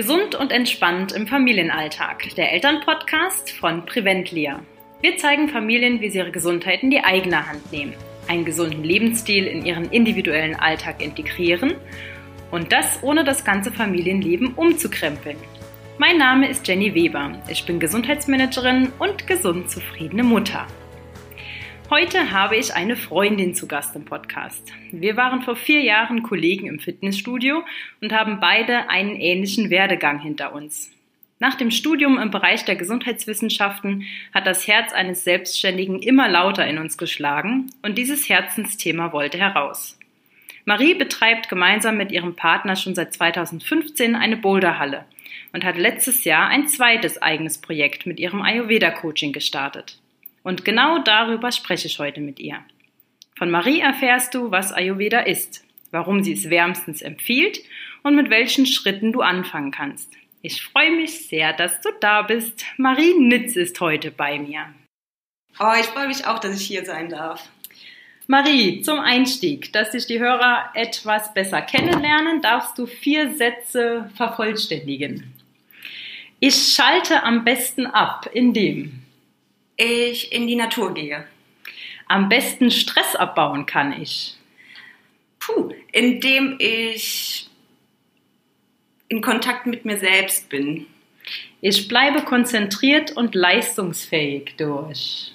Gesund und entspannt im Familienalltag. Der Elternpodcast von Preventlia. Wir zeigen Familien, wie sie ihre Gesundheit in die eigene Hand nehmen, einen gesunden Lebensstil in ihren individuellen Alltag integrieren und das ohne das ganze Familienleben umzukrempeln. Mein Name ist Jenny Weber. Ich bin Gesundheitsmanagerin und gesund zufriedene Mutter. Heute habe ich eine Freundin zu Gast im Podcast. Wir waren vor vier Jahren Kollegen im Fitnessstudio und haben beide einen ähnlichen Werdegang hinter uns. Nach dem Studium im Bereich der Gesundheitswissenschaften hat das Herz eines Selbstständigen immer lauter in uns geschlagen und dieses Herzensthema wollte heraus. Marie betreibt gemeinsam mit ihrem Partner schon seit 2015 eine Boulderhalle und hat letztes Jahr ein zweites eigenes Projekt mit ihrem Ayurveda-Coaching gestartet. Und genau darüber spreche ich heute mit ihr. Von Marie erfährst du, was Ayurveda ist, warum sie es wärmstens empfiehlt und mit welchen Schritten du anfangen kannst. Ich freue mich sehr, dass du da bist. Marie Nitz ist heute bei mir. Oh, ich freue mich auch, dass ich hier sein darf. Marie, zum Einstieg, dass sich die Hörer etwas besser kennenlernen, darfst du vier Sätze vervollständigen. Ich schalte am besten ab, indem ich in die Natur gehe. Am besten Stress abbauen kann ich. Puh, indem ich in Kontakt mit mir selbst bin. Ich bleibe konzentriert und leistungsfähig durch.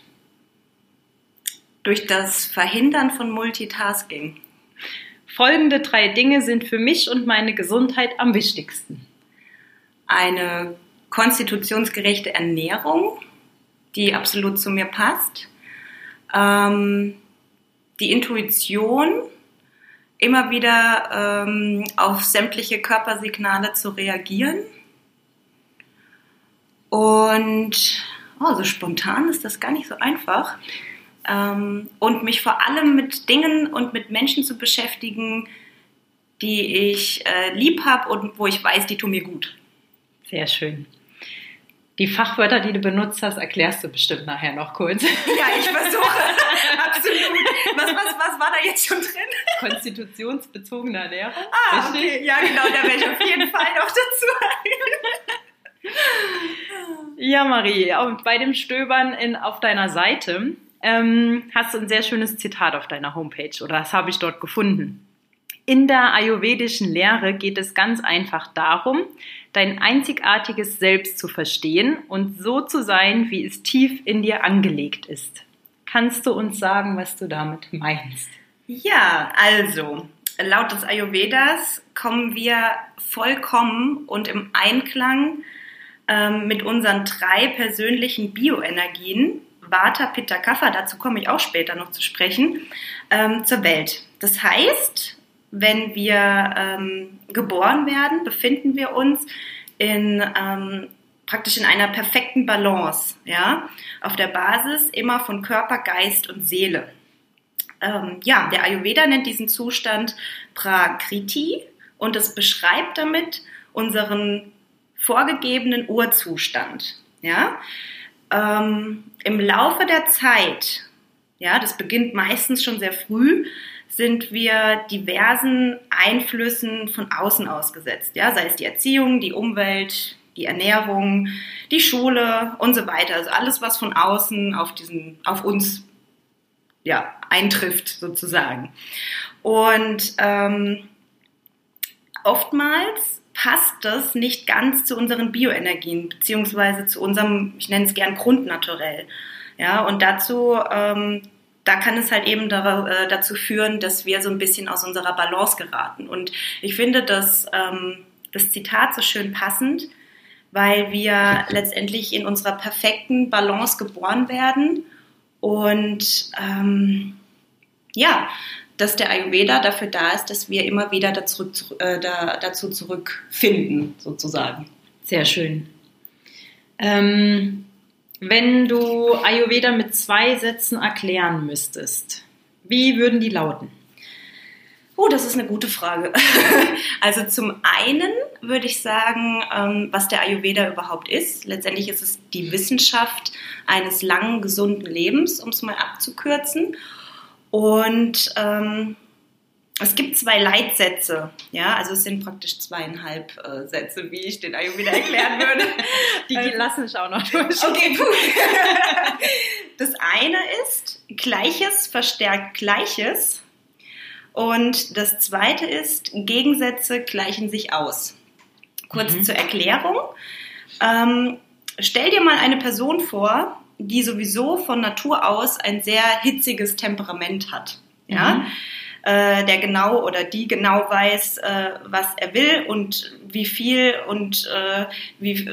Durch das Verhindern von Multitasking. Folgende drei Dinge sind für mich und meine Gesundheit am wichtigsten. Eine konstitutionsgerechte Ernährung, die absolut zu mir passt. Ähm, die Intuition, immer wieder ähm, auf sämtliche Körpersignale zu reagieren. Und oh, so spontan ist das gar nicht so einfach. Ähm, und mich vor allem mit Dingen und mit Menschen zu beschäftigen, die ich äh, lieb habe und wo ich weiß, die tun mir gut. Sehr schön. Die Fachwörter, die du benutzt hast, erklärst du bestimmt nachher noch kurz. Ja, ich versuche. Absolut. Was, was, was war da jetzt schon drin? Konstitutionsbezogene Ernährung. Ah, okay. Ja, genau, da werde ich auf jeden Fall noch dazu Ja, Marie, bei dem Stöbern in, auf deiner Seite ähm, hast du ein sehr schönes Zitat auf deiner Homepage oder das habe ich dort gefunden. In der ayurvedischen Lehre geht es ganz einfach darum, dein einzigartiges Selbst zu verstehen und so zu sein, wie es tief in dir angelegt ist. Kannst du uns sagen, was du damit meinst? Ja, also, laut des Ayurvedas kommen wir vollkommen und im Einklang ähm, mit unseren drei persönlichen Bioenergien, Vata, Pitta, Kapha, dazu komme ich auch später noch zu sprechen, ähm, zur Welt. Das heißt, wenn wir ähm, geboren werden, befinden wir uns in ähm, praktisch in einer perfekten Balance, ja, auf der Basis immer von Körper, Geist und Seele. Ähm, ja, der Ayurveda nennt diesen Zustand Prakriti und es beschreibt damit unseren vorgegebenen Urzustand, ja. Ähm, Im Laufe der Zeit, ja, das beginnt meistens schon sehr früh, sind wir diversen Einflüssen von außen ausgesetzt, ja, sei es die Erziehung, die Umwelt, die Ernährung, die Schule und so weiter. Also alles, was von außen auf diesen, auf uns ja, eintrifft sozusagen. Und ähm, oftmals passt das nicht ganz zu unseren Bioenergien, beziehungsweise zu unserem, ich nenne es gern Grundnaturell. Ja, und dazu ähm, da kann es halt eben äh, dazu führen, dass wir so ein bisschen aus unserer Balance geraten. Und ich finde das, ähm, das Zitat so schön passend, weil wir letztendlich in unserer perfekten Balance geboren werden und ähm, ja, dass der Ayurveda dafür da ist, dass wir immer wieder dazu, äh, da, dazu zurückfinden, sozusagen. Sehr schön. Ähm, wenn du Ayurveda mit zwei Sätzen erklären müsstest, wie würden die lauten? Oh, das ist eine gute Frage. Also zum einen würde ich sagen, ähm, was der Ayurveda überhaupt ist. Letztendlich ist es die Wissenschaft eines langen, gesunden Lebens, um es mal abzukürzen. Und ähm, es gibt zwei Leitsätze, ja, also es sind praktisch zweieinhalb äh, Sätze, wie ich den Ayurveda erklären würde. die, die lassen sich auch noch durch. Okay, gut. Das eine ist, Gleiches verstärkt Gleiches. Und das zweite ist, Gegensätze gleichen sich aus. Kurz mhm. zur Erklärung. Ähm, stell dir mal eine Person vor, die sowieso von Natur aus ein sehr hitziges Temperament hat. Ja. Mhm äh, der genau oder die genau weiß, äh, was er will und wie viel und äh, wie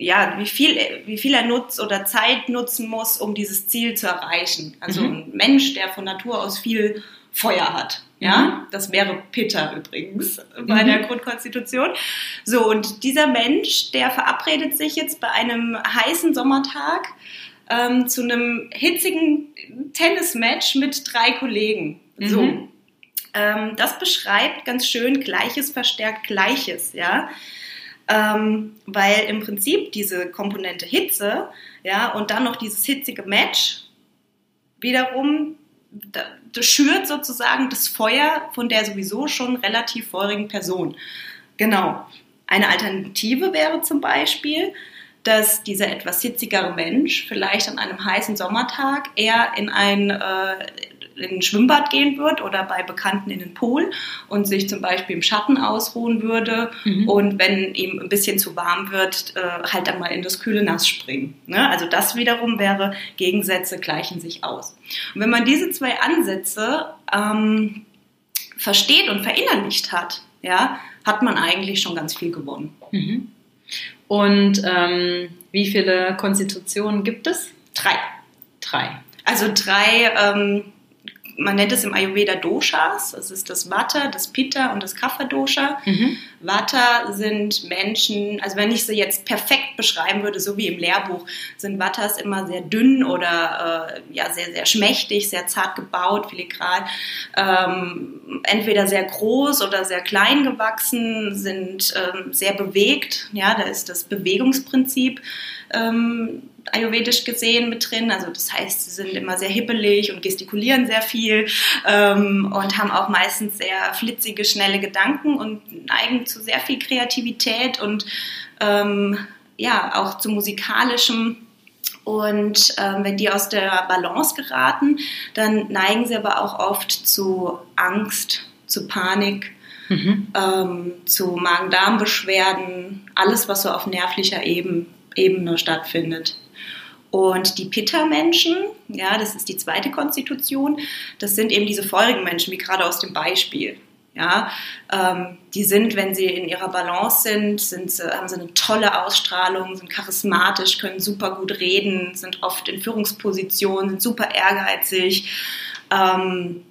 ja, wie viel, wie viel er nutzt oder Zeit nutzen muss, um dieses Ziel zu erreichen. Also mhm. ein Mensch, der von Natur aus viel Feuer hat. Ja, mhm. das wäre Peter übrigens bei mhm. der Grundkonstitution. So, und dieser Mensch, der verabredet sich jetzt bei einem heißen Sommertag ähm, zu einem hitzigen Tennismatch mit drei Kollegen. So. Ähm, das beschreibt ganz schön Gleiches verstärkt Gleiches, ja. Ähm, weil im Prinzip diese Komponente Hitze, ja, und dann noch dieses hitzige Match wiederum das schürt sozusagen das Feuer von der sowieso schon relativ feurigen Person. Genau. Eine Alternative wäre zum Beispiel, dass dieser etwas hitzigere Mensch vielleicht an einem heißen Sommertag eher in ein äh, in ein Schwimmbad gehen würde oder bei Bekannten in den Pool und sich zum Beispiel im Schatten ausruhen würde mhm. und wenn ihm ein bisschen zu warm wird, äh, halt dann mal in das kühle Nass springen. Ne? Also das wiederum wäre, Gegensätze gleichen sich aus. Und wenn man diese zwei Ansätze ähm, versteht und verinnerlicht hat, ja, hat man eigentlich schon ganz viel gewonnen. Mhm. Und ähm, wie viele Konstitutionen gibt es? Drei. Drei. Also drei ähm, man nennt es im Ayurveda Doshas. Das ist das Vata, das Pitta und das Kapha Dosha. Mhm. Vata sind Menschen, also wenn ich sie jetzt perfekt beschreiben würde, so wie im Lehrbuch, sind Vatas immer sehr dünn oder äh, ja sehr sehr schmächtig, sehr zart gebaut, filigran. Ähm, entweder sehr groß oder sehr klein gewachsen, sind ähm, sehr bewegt. Ja, da ist das Bewegungsprinzip ähm, ayurvedisch gesehen mit drin. Also das heißt, sie sind immer sehr hippelig und gestikulieren sehr viel ähm, und haben auch meistens sehr flitzige, schnelle Gedanken und neigen zu sehr viel Kreativität und ähm, ja, auch zu musikalischem. Und ähm, wenn die aus der Balance geraten, dann neigen sie aber auch oft zu Angst, zu Panik, mhm. ähm, zu Magen-Darm-Beschwerden, alles, was so auf nervlicher Ebene Ebene stattfindet. Und die Pitta-Menschen, ja, das ist die zweite Konstitution, das sind eben diese feurigen Menschen, wie gerade aus dem Beispiel. Ja, ähm, die sind, wenn sie in ihrer Balance sind, sind sie, haben sie eine tolle Ausstrahlung, sind charismatisch, können super gut reden, sind oft in Führungspositionen, sind super ehrgeizig, ähm,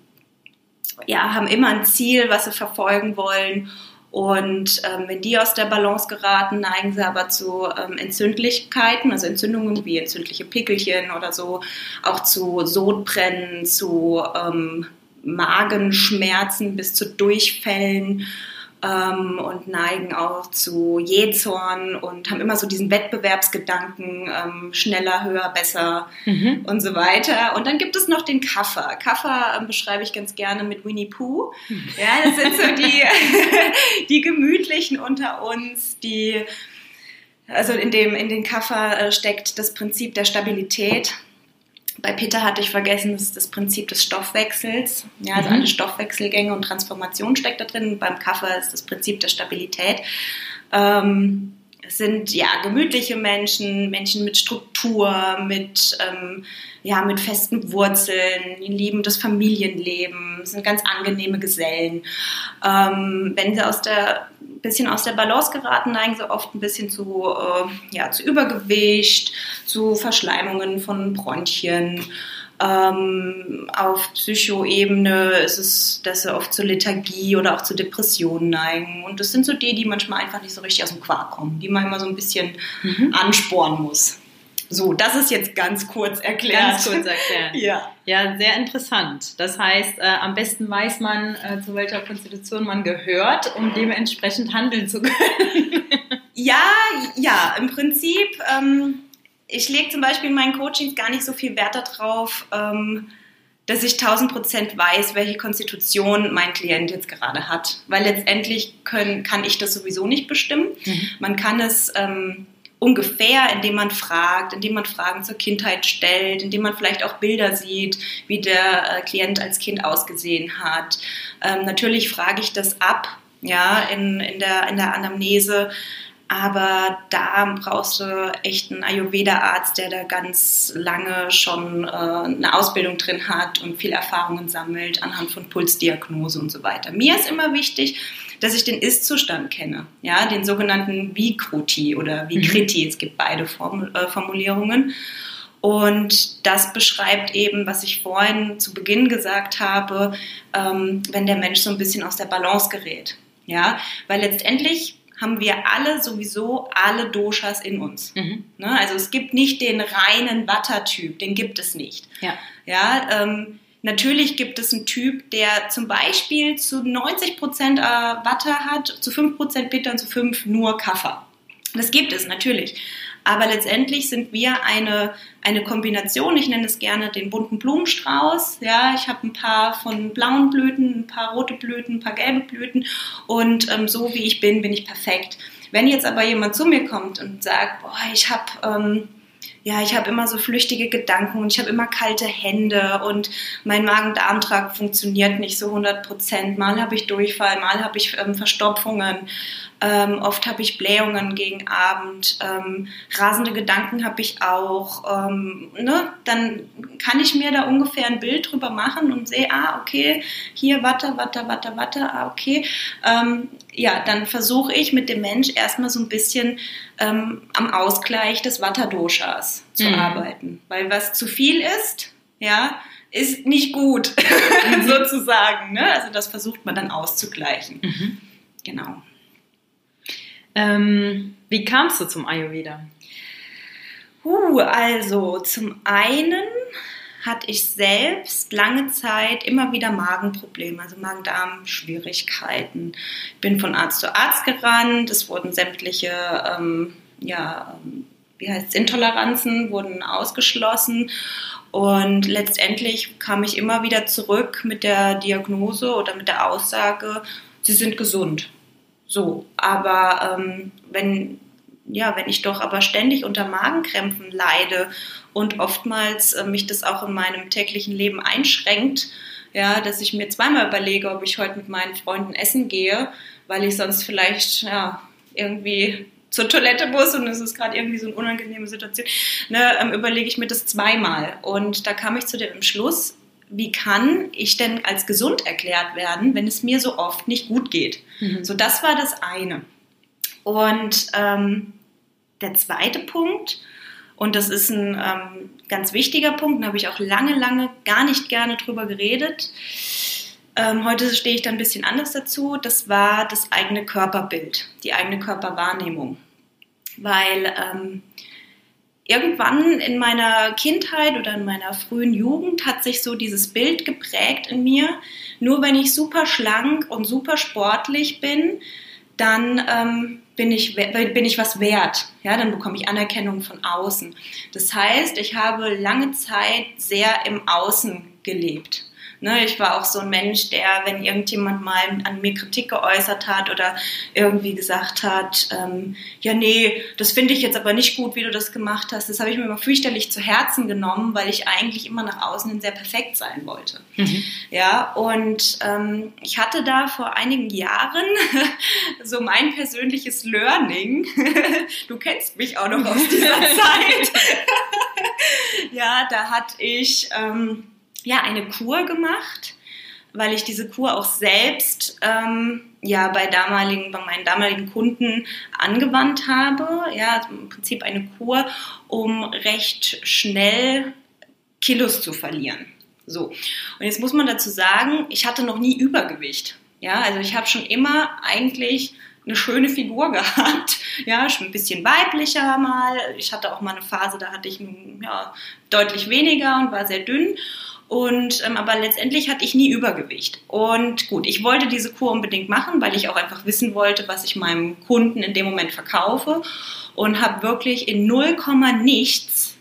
ja, haben immer ein Ziel, was sie verfolgen wollen und ähm, wenn die aus der Balance geraten, neigen sie aber zu ähm, Entzündlichkeiten, also Entzündungen wie entzündliche Pickelchen oder so, auch zu Sodbrennen, zu ähm, Magenschmerzen bis zu Durchfällen ähm, und neigen auch zu Jähzorn und haben immer so diesen Wettbewerbsgedanken, ähm, schneller, höher, besser mhm. und so weiter. Und dann gibt es noch den Kaffer. Kaffer ähm, beschreibe ich ganz gerne mit Winnie Pooh. Mhm. Ja, das sind so die, die gemütlichen unter uns, die also in dem in den Kaffer äh, steckt das Prinzip der Stabilität bei Peter hatte ich vergessen, das ist das Prinzip des Stoffwechsels. Ja, also mhm. alle Stoffwechselgänge und Transformation steckt da drin. Beim Kaffee ist das Prinzip der Stabilität. Ähm, es sind ja gemütliche Menschen, Menschen mit Struktur, mit, ähm, ja, mit festen Wurzeln, die lieben das Familienleben, sind ganz angenehme Gesellen. Ähm, wenn sie aus der bisschen aus der Balance geraten, neigen sie oft ein bisschen zu, äh, ja, zu Übergewicht, zu Verschleimungen von Bronchien. Ähm, auf Psychoebene ist es, dass sie oft zur Lethargie oder auch zu Depressionen neigen. Und das sind so die, die manchmal einfach nicht so richtig aus dem Quark kommen, die man immer so ein bisschen mhm. anspornen muss. So, das ist jetzt ganz kurz erklärt. Ganz kurz erklärt. ja. Ja, sehr interessant. Das heißt, äh, am besten weiß man, äh, zu welcher Konstitution man gehört, um dementsprechend handeln zu können. ja, ja, im Prinzip. Ähm, ich lege zum Beispiel in meinen Coachings gar nicht so viel Wert darauf, ähm, dass ich 1000 Prozent weiß, welche Konstitution mein Klient jetzt gerade hat. Weil letztendlich können, kann ich das sowieso nicht bestimmen. Mhm. Man kann es ähm, ungefähr, indem man fragt, indem man Fragen zur Kindheit stellt, indem man vielleicht auch Bilder sieht, wie der äh, Klient als Kind ausgesehen hat. Ähm, natürlich frage ich das ab, ja, in, in, der, in der Anamnese. Aber da brauchst du echt einen Ayurveda-Arzt, der da ganz lange schon äh, eine Ausbildung drin hat und viel Erfahrungen sammelt anhand von Pulsdiagnose und so weiter. Mir ist immer wichtig, dass ich den Ist-Zustand kenne, ja, den sogenannten Vikruti oder Vikriti. Mhm. Es gibt beide Form, äh, Formulierungen. Und das beschreibt eben, was ich vorhin zu Beginn gesagt habe, ähm, wenn der Mensch so ein bisschen aus der Balance gerät. Ja, weil letztendlich haben wir alle sowieso alle Doshas in uns. Mhm. Ne? Also es gibt nicht den reinen Vata-Typ, den gibt es nicht. Ja. Ja, ähm, natürlich gibt es einen Typ, der zum Beispiel zu 90 Prozent äh, Vata hat, zu 5 Prozent Pitta und zu 5 nur Kapha. Das gibt es natürlich. Aber letztendlich sind wir eine, eine Kombination. Ich nenne es gerne den bunten Blumenstrauß. Ja, ich habe ein paar von blauen Blüten, ein paar rote Blüten, ein paar gelbe Blüten. Und ähm, so wie ich bin, bin ich perfekt. Wenn jetzt aber jemand zu mir kommt und sagt, boah, ich habe ähm, ja, ich habe immer so flüchtige Gedanken und ich habe immer kalte Hände und mein Magen-Darm-Trakt funktioniert nicht so 100 Prozent. Mal habe ich Durchfall, mal habe ich ähm, Verstopfungen ähm, oft habe ich Blähungen gegen Abend, ähm, rasende Gedanken habe ich auch. Ähm, ne? Dann kann ich mir da ungefähr ein Bild drüber machen und sehe, ah, okay, hier Watte, Watte, Watte, Watte, ah, okay. Ja, dann versuche ich mit dem Mensch erstmal so ein bisschen ähm, am Ausgleich des Vata-Doshas zu mhm. arbeiten. Weil was zu viel ist, ja, ist nicht gut, mhm. sozusagen. Ne? Also das versucht man dann auszugleichen. Mhm. Genau. Ähm, wie kamst du zum Ayurveda? Uh, also zum einen hatte ich selbst lange Zeit immer wieder Magenprobleme, also Magen-Darm-Schwierigkeiten. Ich bin von Arzt zu Arzt gerannt, es wurden sämtliche, ähm, ja, wie heißt es, Intoleranzen wurden ausgeschlossen und letztendlich kam ich immer wieder zurück mit der Diagnose oder mit der Aussage, Sie sind gesund. So, aber ähm, wenn ja, wenn ich doch aber ständig unter Magenkrämpfen leide und oftmals äh, mich das auch in meinem täglichen Leben einschränkt, ja, dass ich mir zweimal überlege, ob ich heute mit meinen Freunden essen gehe, weil ich sonst vielleicht ja irgendwie zur Toilette muss und es ist gerade irgendwie so eine unangenehme Situation, ne, ähm, überlege ich mir das zweimal. Und da kam ich zu dem Schluss, wie kann ich denn als gesund erklärt werden, wenn es mir so oft nicht gut geht? Mhm. So, das war das eine. Und ähm, der zweite Punkt, und das ist ein ähm, ganz wichtiger Punkt, da habe ich auch lange, lange gar nicht gerne drüber geredet. Ähm, heute stehe ich da ein bisschen anders dazu. Das war das eigene Körperbild, die eigene Körperwahrnehmung. Weil ähm, irgendwann in meiner Kindheit oder in meiner frühen Jugend hat sich so dieses Bild geprägt in mir. Nur wenn ich super schlank und super sportlich bin, dann ähm, bin, ich, bin ich was wert. Ja, dann bekomme ich Anerkennung von außen. Das heißt, ich habe lange Zeit sehr im Außen gelebt. Ne, ich war auch so ein Mensch, der, wenn irgendjemand mal an mir Kritik geäußert hat oder irgendwie gesagt hat, ähm, ja, nee, das finde ich jetzt aber nicht gut, wie du das gemacht hast, das habe ich mir immer fürchterlich zu Herzen genommen, weil ich eigentlich immer nach außen hin sehr perfekt sein wollte. Mhm. Ja, und ähm, ich hatte da vor einigen Jahren so mein persönliches Learning. du kennst mich auch noch aus dieser Zeit. ja, da hatte ich. Ähm, ja, eine Kur gemacht, weil ich diese Kur auch selbst ähm, ja, bei, damaligen, bei meinen damaligen Kunden angewandt habe. Ja, also im Prinzip eine Kur, um recht schnell Kilos zu verlieren. So. Und jetzt muss man dazu sagen, ich hatte noch nie Übergewicht. Ja, also ich habe schon immer eigentlich eine schöne Figur gehabt. Ja, schon ein bisschen weiblicher mal. Ich hatte auch mal eine Phase, da hatte ich ja, deutlich weniger und war sehr dünn. Und ähm, aber letztendlich hatte ich nie Übergewicht. Und gut, ich wollte diese Kur unbedingt machen, weil ich auch einfach wissen wollte, was ich meinem Kunden in dem Moment verkaufe. Und habe wirklich in 0, nichts,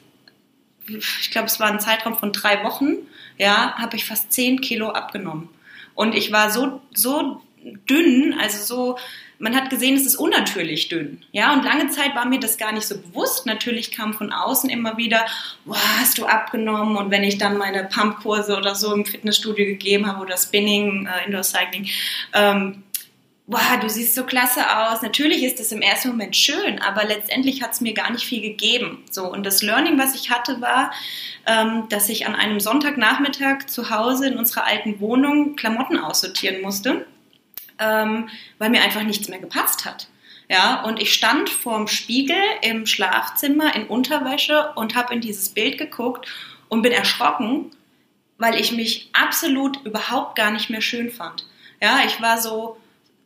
ich glaube, es war ein Zeitraum von drei Wochen, ja, habe ich fast 10 Kilo abgenommen. Und ich war so, so dünn, also so, man hat gesehen, es ist unnatürlich dünn. Ja, und lange Zeit war mir das gar nicht so bewusst. Natürlich kam von außen immer wieder, boah, hast du abgenommen? Und wenn ich dann meine Pumpkurse oder so im Fitnessstudio gegeben habe oder Spinning, äh, Indoor Cycling, ähm, boah, du siehst so klasse aus. Natürlich ist das im ersten Moment schön, aber letztendlich hat es mir gar nicht viel gegeben. So, und das Learning, was ich hatte, war, ähm, dass ich an einem Sonntagnachmittag zu Hause in unserer alten Wohnung Klamotten aussortieren musste ähm, weil mir einfach nichts mehr gepasst hat. Ja, und ich stand vorm Spiegel im Schlafzimmer in Unterwäsche und habe in dieses Bild geguckt und bin erschrocken, weil ich mich absolut überhaupt gar nicht mehr schön fand. Ja, ich war so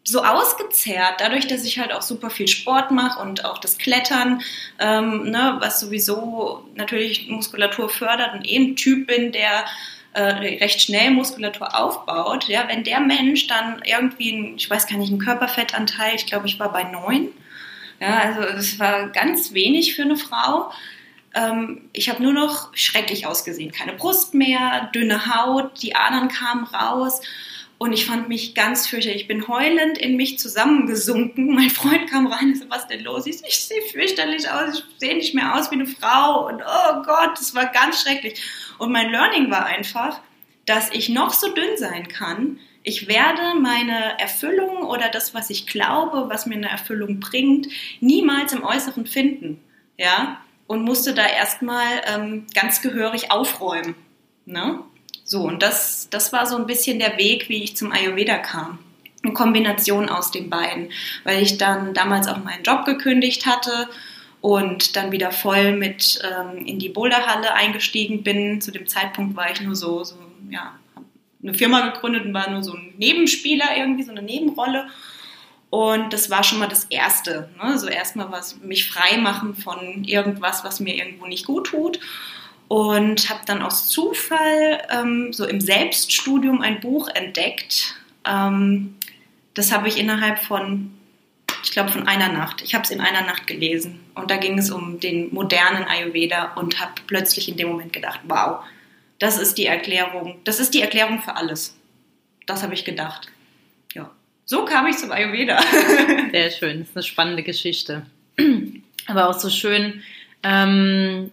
so ausgezehrt, dadurch, dass ich halt auch super viel Sport mache und auch das Klettern, ähm, ne, was sowieso natürlich Muskulatur fördert und eben Typ bin, der äh, recht schnell Muskulatur aufbaut, ja, wenn der Mensch dann irgendwie, ein, ich weiß gar nicht, einen Körperfettanteil, ich glaube, ich war bei neun, ja, also es war ganz wenig für eine Frau. Ähm, ich habe nur noch schrecklich ausgesehen, keine Brust mehr, dünne Haut, die Adern kamen raus. Und ich fand mich ganz fürchterlich. Ich bin heulend in mich zusammengesunken. Mein Freund kam rein und so, was denn los ist? Ich sehe fürchterlich aus, ich sehe nicht mehr aus wie eine Frau. Und oh Gott, das war ganz schrecklich. Und mein Learning war einfach, dass ich noch so dünn sein kann. Ich werde meine Erfüllung oder das, was ich glaube, was mir eine Erfüllung bringt, niemals im Äußeren finden. Ja, und musste da erstmal ähm, ganz gehörig aufräumen. Ne? So, und das, das war so ein bisschen der Weg, wie ich zum Ayurveda kam. Eine Kombination aus den beiden, weil ich dann damals auch meinen Job gekündigt hatte und dann wieder voll mit ähm, in die Boulderhalle eingestiegen bin. Zu dem Zeitpunkt war ich nur so, so ja, eine Firma gegründet und war nur so ein Nebenspieler irgendwie, so eine Nebenrolle. Und das war schon mal das Erste. Ne? So erstmal was mich frei machen von irgendwas, was mir irgendwo nicht gut tut. Und habe dann aus Zufall ähm, so im Selbststudium ein Buch entdeckt. Ähm, das habe ich innerhalb von ich glaube, von einer Nacht. Ich habe es in einer Nacht gelesen und da ging es um den modernen Ayurveda und habe plötzlich in dem Moment gedacht, wow, das ist die Erklärung, das ist die Erklärung für alles. Das habe ich gedacht. Ja, so kam ich zum Ayurveda. Sehr schön, das ist eine spannende Geschichte. Aber auch so schön, ähm,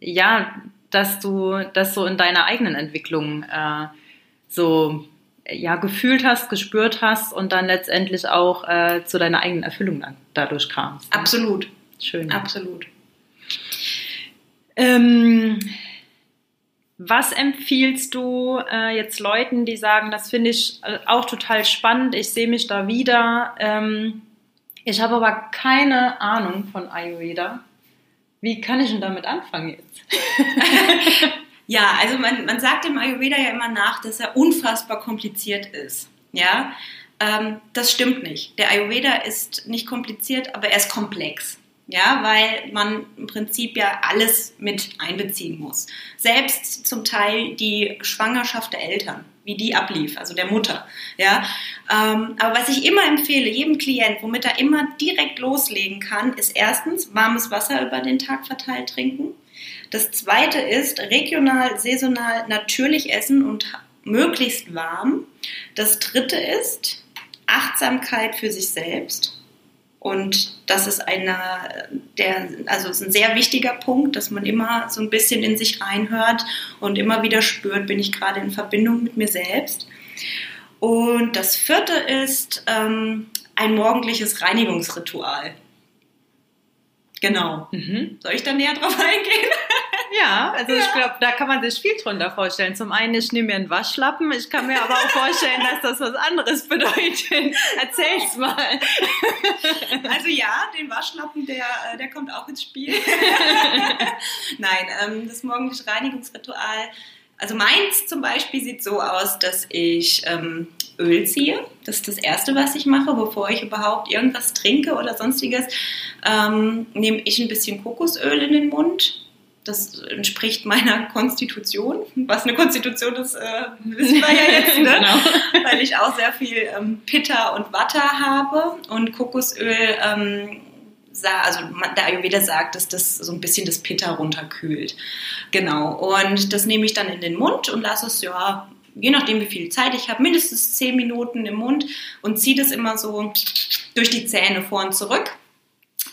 ja, dass du das so in deiner eigenen Entwicklung äh, so ja, gefühlt hast, gespürt hast und dann letztendlich auch äh, zu deiner eigenen Erfüllung dadurch kamst. Ne? Absolut. Schön. Absolut. Ähm, was empfiehlst du äh, jetzt Leuten, die sagen, das finde ich äh, auch total spannend, ich sehe mich da wieder, ähm, ich habe aber keine Ahnung von Ayurveda. Wie kann ich denn damit anfangen jetzt? Ja, also man, man sagt dem Ayurveda ja immer nach, dass er unfassbar kompliziert ist. Ja, ähm, das stimmt nicht. Der Ayurveda ist nicht kompliziert, aber er ist komplex. Ja, weil man im Prinzip ja alles mit einbeziehen muss. Selbst zum Teil die Schwangerschaft der Eltern, wie die ablief, also der Mutter. Ja, ähm, aber was ich immer empfehle, jedem Klient, womit er immer direkt loslegen kann, ist erstens warmes Wasser über den Tag verteilt trinken. Das zweite ist regional, saisonal, natürlich essen und möglichst warm. Das dritte ist Achtsamkeit für sich selbst. Und das ist einer der, also ist ein sehr wichtiger Punkt, dass man immer so ein bisschen in sich reinhört und immer wieder spürt, bin ich gerade in Verbindung mit mir selbst. Und das vierte ist ähm, ein morgendliches Reinigungsritual. Genau. Mhm. Soll ich da näher drauf eingehen? Ja, also ja. ich glaube, da kann man sich viel drunter vorstellen. Zum einen, ich nehme mir einen Waschlappen. Ich kann mir aber auch vorstellen, dass das was anderes bedeutet. Erzähl's mal. Also ja, den Waschlappen, der, äh, der kommt auch ins Spiel. Nein, ähm, das morgendliche Reinigungsritual. Also meins zum Beispiel sieht so aus, dass ich ähm, Öl ziehe. Das ist das Erste, was ich mache, bevor ich überhaupt irgendwas trinke oder sonstiges. Ähm, nehme ich ein bisschen Kokosöl in den Mund das entspricht meiner Konstitution. Was eine Konstitution ist, äh, wissen wir ja jetzt, ne? genau. weil ich auch sehr viel ähm, Pitta und Watter habe und Kokosöl ähm, also der Ayurveda sagt, dass das so ein bisschen das Pitta runterkühlt. Genau. Und das nehme ich dann in den Mund und lasse es ja je nachdem, wie viel Zeit ich habe, mindestens zehn Minuten im Mund und ziehe das immer so durch die Zähne vor und zurück.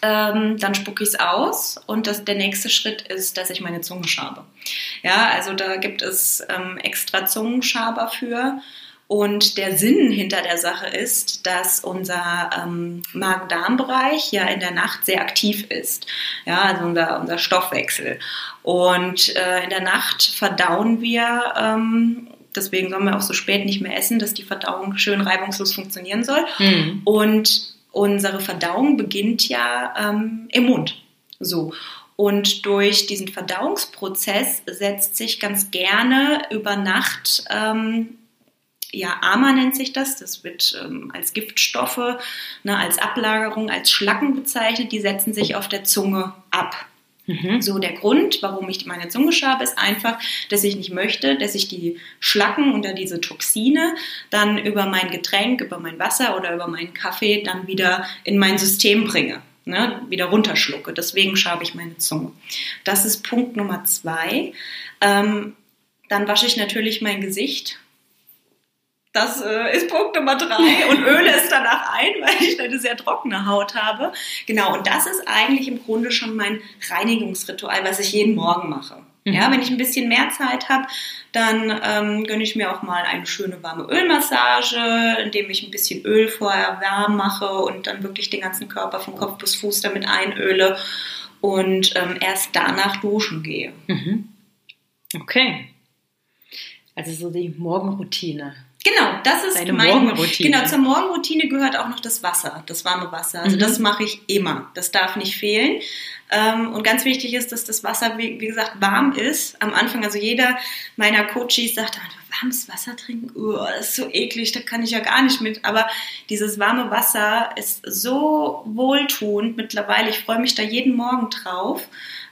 Ähm, dann spucke ich es aus und das, der nächste Schritt ist, dass ich meine Zunge schabe. Ja, also da gibt es ähm, extra Zungenschaber für. Und der Sinn hinter der Sache ist, dass unser ähm, Magen-Darm-Bereich ja in der Nacht sehr aktiv ist. Ja, also unser, unser Stoffwechsel. Und äh, in der Nacht verdauen wir ähm, deswegen sollen wir auch so spät nicht mehr essen, dass die Verdauung schön reibungslos funktionieren soll. Mhm. Und unsere Verdauung beginnt ja ähm, im Mund. So. Und durch diesen Verdauungsprozess setzt sich ganz gerne über Nacht, ähm, ja, AMA nennt sich das, das wird ähm, als Giftstoffe, ne, als Ablagerung, als Schlacken bezeichnet, die setzen sich auf der Zunge ab. Mhm. So, der Grund, warum ich meine Zunge schabe, ist einfach, dass ich nicht möchte, dass ich die Schlacken oder diese Toxine dann über mein Getränk, über mein Wasser oder über meinen Kaffee dann wieder in mein System bringe. Ne, wieder runterschlucke. Deswegen schabe ich meine Zunge. Das ist Punkt Nummer zwei. Ähm, dann wasche ich natürlich mein Gesicht das äh, ist Punkt Nummer drei und öle es danach ein, weil ich eine sehr trockene Haut habe. Genau, und das ist eigentlich im Grunde schon mein Reinigungsritual, was ich jeden Morgen mache. Mhm. Ja, wenn ich ein bisschen mehr Zeit habe, dann ähm, gönne ich mir auch mal eine schöne warme Ölmassage, indem ich ein bisschen Öl vorher warm mache und dann wirklich den ganzen Körper von Kopf bis Fuß damit einöle und ähm, erst danach duschen gehe. Mhm. Okay. Also so die Morgenroutine. Genau, das ist Deine mein Morgenroutine. Genau, zur Morgenroutine gehört auch noch das Wasser, das warme Wasser. Also mhm. das mache ich immer. Das darf nicht fehlen. Ähm, und ganz wichtig ist, dass das Wasser, wie, gesagt, warm ist. Am Anfang, also jeder meiner Coaches sagt, warmes Wasser trinken, oh, das ist so eklig, da kann ich ja gar nicht mit. Aber dieses warme Wasser ist so wohltuend mittlerweile. Ich freue mich da jeden Morgen drauf.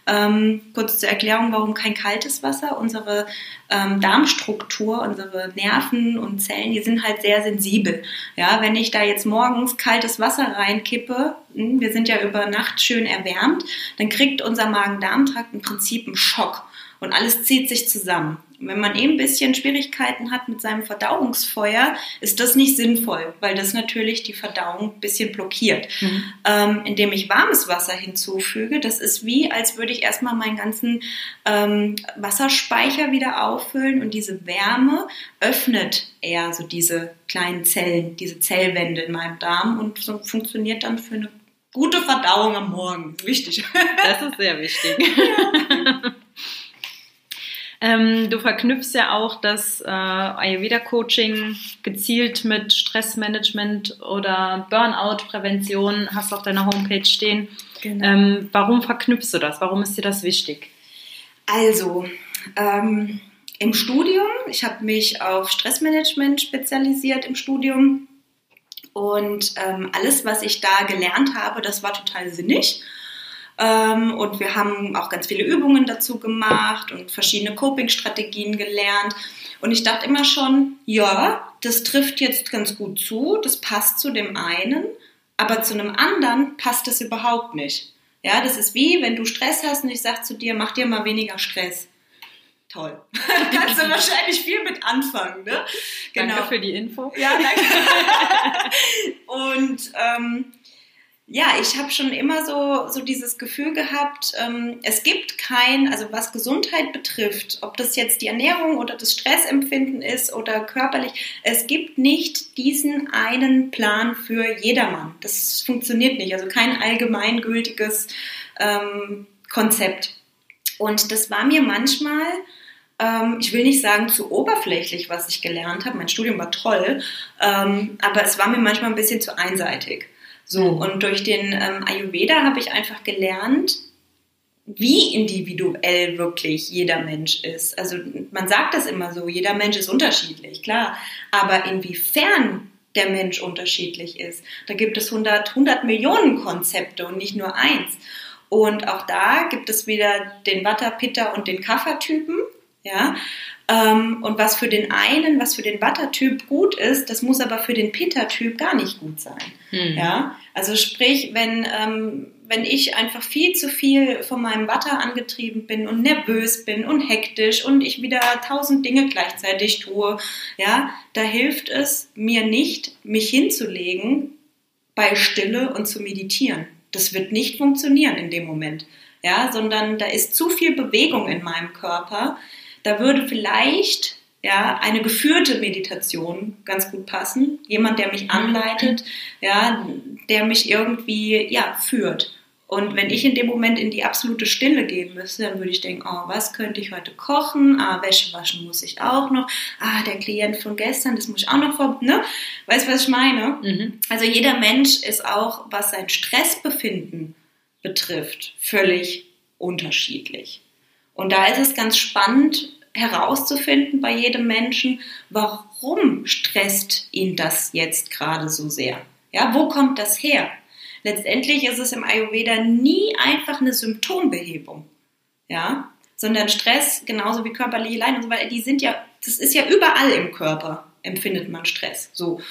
Ähm, kurz zur Erklärung, warum kein kaltes Wasser. Unsere ähm, Darmstruktur, unsere Nerven und Zellen, die sind halt sehr sensibel. Ja, wenn ich da jetzt morgens kaltes Wasser reinkippe, hm, wir sind ja über Nacht schön erwärmt, dann kriegt unser Magen-Darm-Trakt im Prinzip einen Schock und alles zieht sich zusammen. Wenn man eben ein bisschen Schwierigkeiten hat mit seinem Verdauungsfeuer, ist das nicht sinnvoll, weil das natürlich die Verdauung ein bisschen blockiert. Mhm. Ähm, indem ich warmes Wasser hinzufüge, das ist wie, als würde ich erstmal meinen ganzen ähm, Wasserspeicher wieder auffüllen und diese Wärme öffnet eher so diese kleinen Zellen, diese Zellwände in meinem Darm und so funktioniert dann für eine gute Verdauung am Morgen. Wichtig. Das ist sehr wichtig. Ja. Ähm, du verknüpfst ja auch das äh, Ayurveda-Coaching gezielt mit Stressmanagement oder Burnout-Prävention, hast du auf deiner Homepage stehen. Genau. Ähm, warum verknüpfst du das? Warum ist dir das wichtig? Also, ähm, im Studium, ich habe mich auf Stressmanagement spezialisiert im Studium und ähm, alles, was ich da gelernt habe, das war total sinnig. Ähm, und wir haben auch ganz viele Übungen dazu gemacht und verschiedene Coping-Strategien gelernt. Und ich dachte immer schon, ja, das trifft jetzt ganz gut zu, das passt zu dem einen, aber zu einem anderen passt das überhaupt nicht. Ja, das ist wie, wenn du Stress hast und ich sage zu dir, mach dir mal weniger Stress. Toll. da kannst du wahrscheinlich viel mit anfangen, ne? Genau. Danke für die Info. Ja, danke. und ähm, ja, ich habe schon immer so, so dieses Gefühl gehabt, ähm, es gibt kein, also was Gesundheit betrifft, ob das jetzt die Ernährung oder das Stressempfinden ist oder körperlich, es gibt nicht diesen einen Plan für jedermann. Das funktioniert nicht, also kein allgemeingültiges ähm, Konzept. Und das war mir manchmal, ähm, ich will nicht sagen zu oberflächlich, was ich gelernt habe, mein Studium war toll, ähm, aber es war mir manchmal ein bisschen zu einseitig. So, mhm. und durch den ähm, Ayurveda habe ich einfach gelernt, wie individuell wirklich jeder Mensch ist. Also man sagt das immer so, jeder Mensch ist unterschiedlich, klar. Aber inwiefern der Mensch unterschiedlich ist, da gibt es 100, 100 Millionen Konzepte und nicht nur eins. Und auch da gibt es wieder den Vata, Pitta und den Kapha-Typen. Ja, und was für den einen, was für den Vata-Typ gut ist, das muss aber für den Pitta-Typ gar nicht gut sein. Mhm. Ja, also sprich, wenn, ähm, wenn ich einfach viel zu viel von meinem Watter angetrieben bin und nervös bin und hektisch und ich wieder tausend Dinge gleichzeitig tue, ja, da hilft es mir nicht, mich hinzulegen bei Stille und zu meditieren. Das wird nicht funktionieren in dem Moment, ja, sondern da ist zu viel Bewegung in meinem Körper. Da würde vielleicht ja, eine geführte Meditation ganz gut passen. Jemand, der mich anleitet, ja, der mich irgendwie, ja, führt. Und wenn ich in dem Moment in die absolute Stille gehen müsste, dann würde ich denken, oh, was könnte ich heute kochen? Ah, Wäsche waschen muss ich auch noch. Ah, der Klient von gestern, das muss ich auch noch vor, ne? Weißt du, was ich meine? Mhm. Also jeder Mensch ist auch, was sein Stressbefinden betrifft, völlig unterschiedlich. Und da ist es ganz spannend, herauszufinden bei jedem Menschen, warum stresst ihn das jetzt gerade so sehr? Ja, wo kommt das her? Letztendlich ist es im Ayurveda nie einfach eine Symptombehebung, ja, sondern Stress genauso wie körperliche Leiden und so weiter, die sind ja, das ist ja überall im Körper empfindet man Stress, so.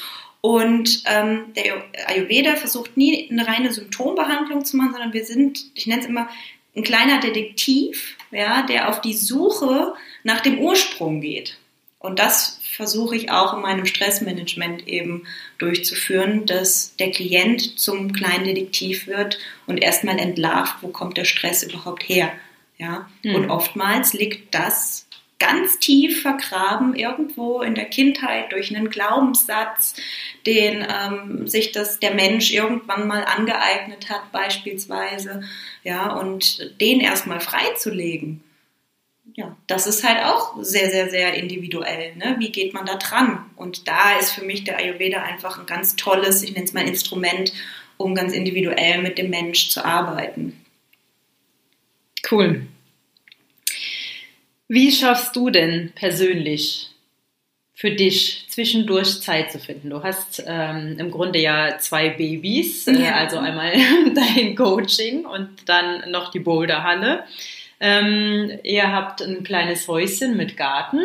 Und ähm, der Ayurveda versucht nie eine reine Symptombehandlung zu machen, sondern wir sind, ich nenne es immer, ein kleiner Detektiv, ja, der auf die Suche nach dem Ursprung geht. Und das versuche ich auch in meinem Stressmanagement eben durchzuführen, dass der Klient zum kleinen Detektiv wird und erstmal entlarvt, wo kommt der Stress überhaupt her. Ja? Mhm. Und oftmals liegt das ganz tief vergraben irgendwo in der Kindheit durch einen Glaubenssatz, den ähm, sich das der Mensch irgendwann mal angeeignet hat beispielsweise, ja, und den erstmal freizulegen. Ja, das ist halt auch sehr, sehr, sehr individuell. Ne? Wie geht man da dran? Und da ist für mich der Ayurveda einfach ein ganz tolles, ich nenne es mal Instrument, um ganz individuell mit dem Mensch zu arbeiten. Cool. Wie schaffst du denn persönlich für dich zwischendurch Zeit zu finden? Du hast ähm, im Grunde ja zwei Babys, äh, also einmal dein Coaching und dann noch die Boulderhalle. Ähm, ihr habt ein kleines Häuschen mit Garten.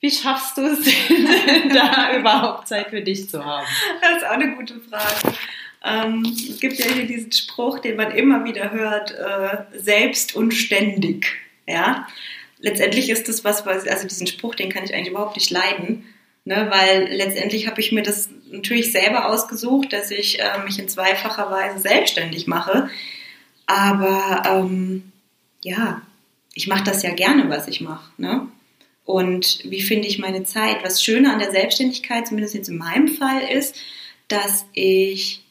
Wie schaffst du es, da überhaupt Zeit für dich zu haben? Das ist auch eine gute Frage. Ähm, es gibt ja hier diesen Spruch, den man immer wieder hört, äh, selbst und ständig. Ja, letztendlich ist das was, was, also diesen Spruch, den kann ich eigentlich überhaupt nicht leiden, ne, weil letztendlich habe ich mir das natürlich selber ausgesucht, dass ich äh, mich in zweifacher Weise selbstständig mache. Aber ähm, ja, ich mache das ja gerne, was ich mache. Ne? Und wie finde ich meine Zeit? Was Schöne an der Selbstständigkeit, zumindest jetzt in meinem Fall, ist, dass ich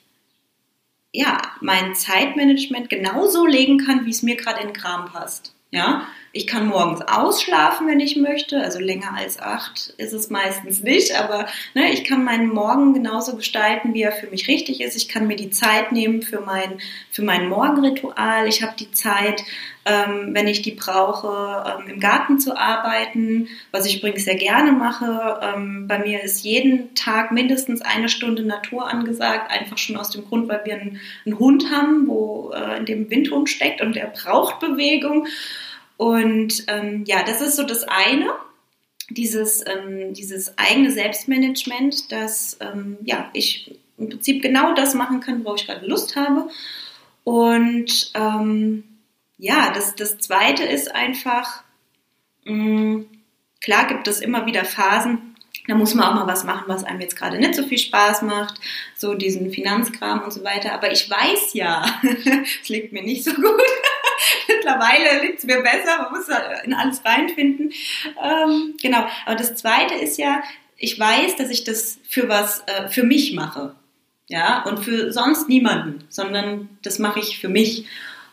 ja mein Zeitmanagement genauso legen kann, wie es mir gerade in den Kram passt. Ja, ich kann morgens ausschlafen, wenn ich möchte. Also länger als acht ist es meistens nicht, aber ne, ich kann meinen Morgen genauso gestalten, wie er für mich richtig ist. Ich kann mir die Zeit nehmen für mein, für mein Morgenritual. Ich habe die Zeit, ähm, wenn ich die brauche, ähm, im Garten zu arbeiten, was ich übrigens sehr gerne mache. Ähm, bei mir ist jeden Tag mindestens eine Stunde Natur angesagt, einfach schon aus dem Grund, weil wir einen, einen Hund haben, wo äh, in dem Windhund steckt und der braucht Bewegung. Und ähm, ja, das ist so das eine, dieses, ähm, dieses eigene Selbstmanagement, dass ähm, ja, ich im Prinzip genau das machen kann, worauf ich gerade Lust habe. Und ähm, ja, das, das zweite ist einfach, mh, mm, klar gibt es immer wieder Phasen, da muss man auch mal was machen, was einem jetzt gerade nicht so viel Spaß macht, so diesen Finanzkram und so weiter. Aber ich weiß ja, es liegt mir nicht so gut. Mittlerweile liegt es mir besser, man muss in alles reinfinden. Ähm, genau, aber das Zweite ist ja, ich weiß, dass ich das für was, äh, für mich mache. Ja, und für sonst niemanden, sondern das mache ich für mich.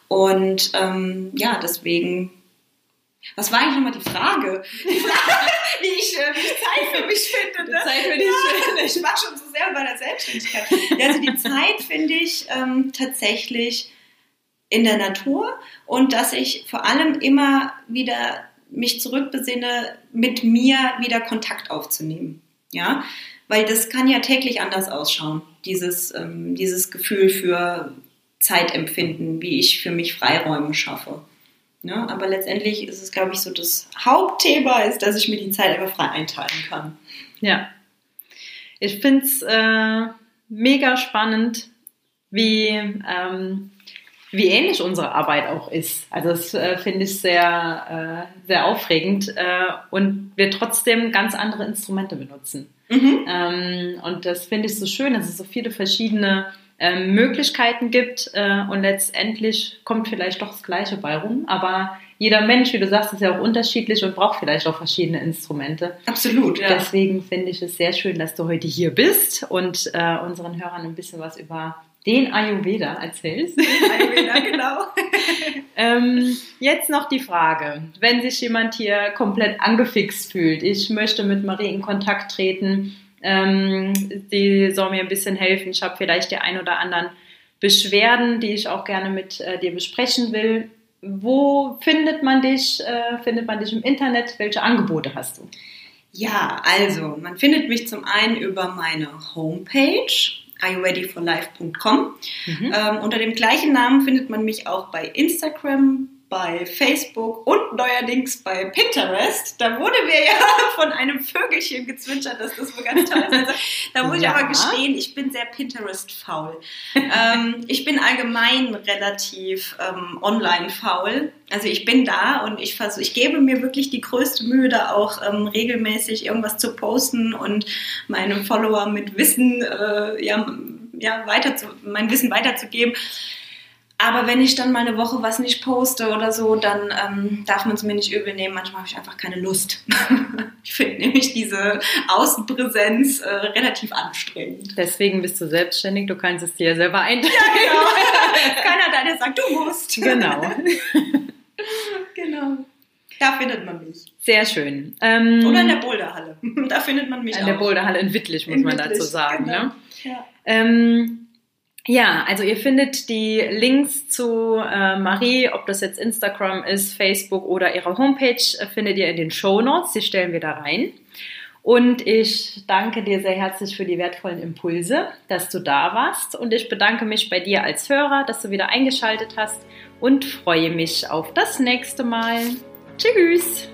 Und ähm, ja, deswegen was war eigentlich nochmal die Frage? Die Frage, wie ich, äh, wie ich Zeit für mich finde. Ne? Zeit für dich. Ja, ich war schon so sehr bei der Selbstständigkeit. Ja, also die Zeit finde ich ähm, tatsächlich in der Natur und dass ich vor allem immer wieder mich zurückbesinne, mit mir wieder Kontakt aufzunehmen. Ja, weil das kann ja täglich anders ausschauen, dieses, ähm, dieses Gefühl für Zeitempfinden, wie ich für mich Freiräume schaffe. Ja, aber letztendlich ist es, glaube ich, so das Hauptthema ist, dass ich mir die Zeit einfach frei einteilen kann. Ja. Ich finde es äh, mega spannend, wie ähm, wie ähnlich unsere Arbeit auch ist. Also das äh, finde ich sehr, äh, sehr aufregend äh, und wir trotzdem ganz andere Instrumente benutzen. Mhm. Ähm, und das finde ich so schön, dass es so viele verschiedene ähm, Möglichkeiten gibt äh, und letztendlich kommt vielleicht doch das Gleiche bei rum. Aber jeder Mensch, wie du sagst, ist ja auch unterschiedlich und braucht vielleicht auch verschiedene Instrumente. Absolut, ja. Deswegen finde ich es sehr schön, dass du heute hier bist und äh, unseren Hörern ein bisschen was über den Ayurveda erzählst. Ayurveda, genau. ähm, jetzt noch die Frage, wenn sich jemand hier komplett angefixt fühlt, ich möchte mit Marie in Kontakt treten, ähm, die soll mir ein bisschen helfen, ich habe vielleicht die ein oder anderen Beschwerden, die ich auch gerne mit äh, dir besprechen will. Wo findet man dich? Äh, findet man dich im Internet? Welche Angebote hast du? Ja, also man findet mich zum einen über meine Homepage ireadyforlife.com. Mhm. Ähm, unter dem gleichen Namen findet man mich auch bei Instagram, bei Facebook und neuerdings bei Pinterest. Da wurde mir ja von einem Vögelchen gezwitschert, dass das wohl ganz toll ist. Also, da muss ja. ich aber gestehen, ich bin sehr Pinterest-faul. ähm, ich bin allgemein relativ ähm, online-faul. Also ich bin da und ich versuche, ich gebe mir wirklich die größte Mühe, da auch ähm, regelmäßig irgendwas zu posten und meinen Follower mit Wissen, äh, ja, ja, weiter zu, mein Wissen weiterzugeben. Aber wenn ich dann mal eine Woche was nicht poste oder so, dann ähm, darf man es mir nicht übel nehmen. Manchmal habe ich einfach keine Lust. ich finde nämlich diese Außenpräsenz äh, relativ anstrengend. Deswegen bist du selbstständig, du kannst es dir selber einteilen. Ja, genau. Keiner da, der sagt, du musst. Genau. genau. Da findet man mich. Sehr schön. Ähm, Oder in der Boulderhalle. Da findet man mich in auch. In der Boulderhalle in Wittlich, muss in man Wittlich, dazu sagen. Genau. Ne? Ja. Ähm, ja, also ihr findet die Links zu äh, Marie, ob das jetzt Instagram ist, Facebook oder ihre Homepage, äh, findet ihr in den Show Notes. Die stellen wir da rein. Und ich danke dir sehr herzlich für die wertvollen Impulse, dass du da warst. Und ich bedanke mich bei dir als Hörer, dass du wieder eingeschaltet hast und freue mich auf das nächste Mal. Tschüss!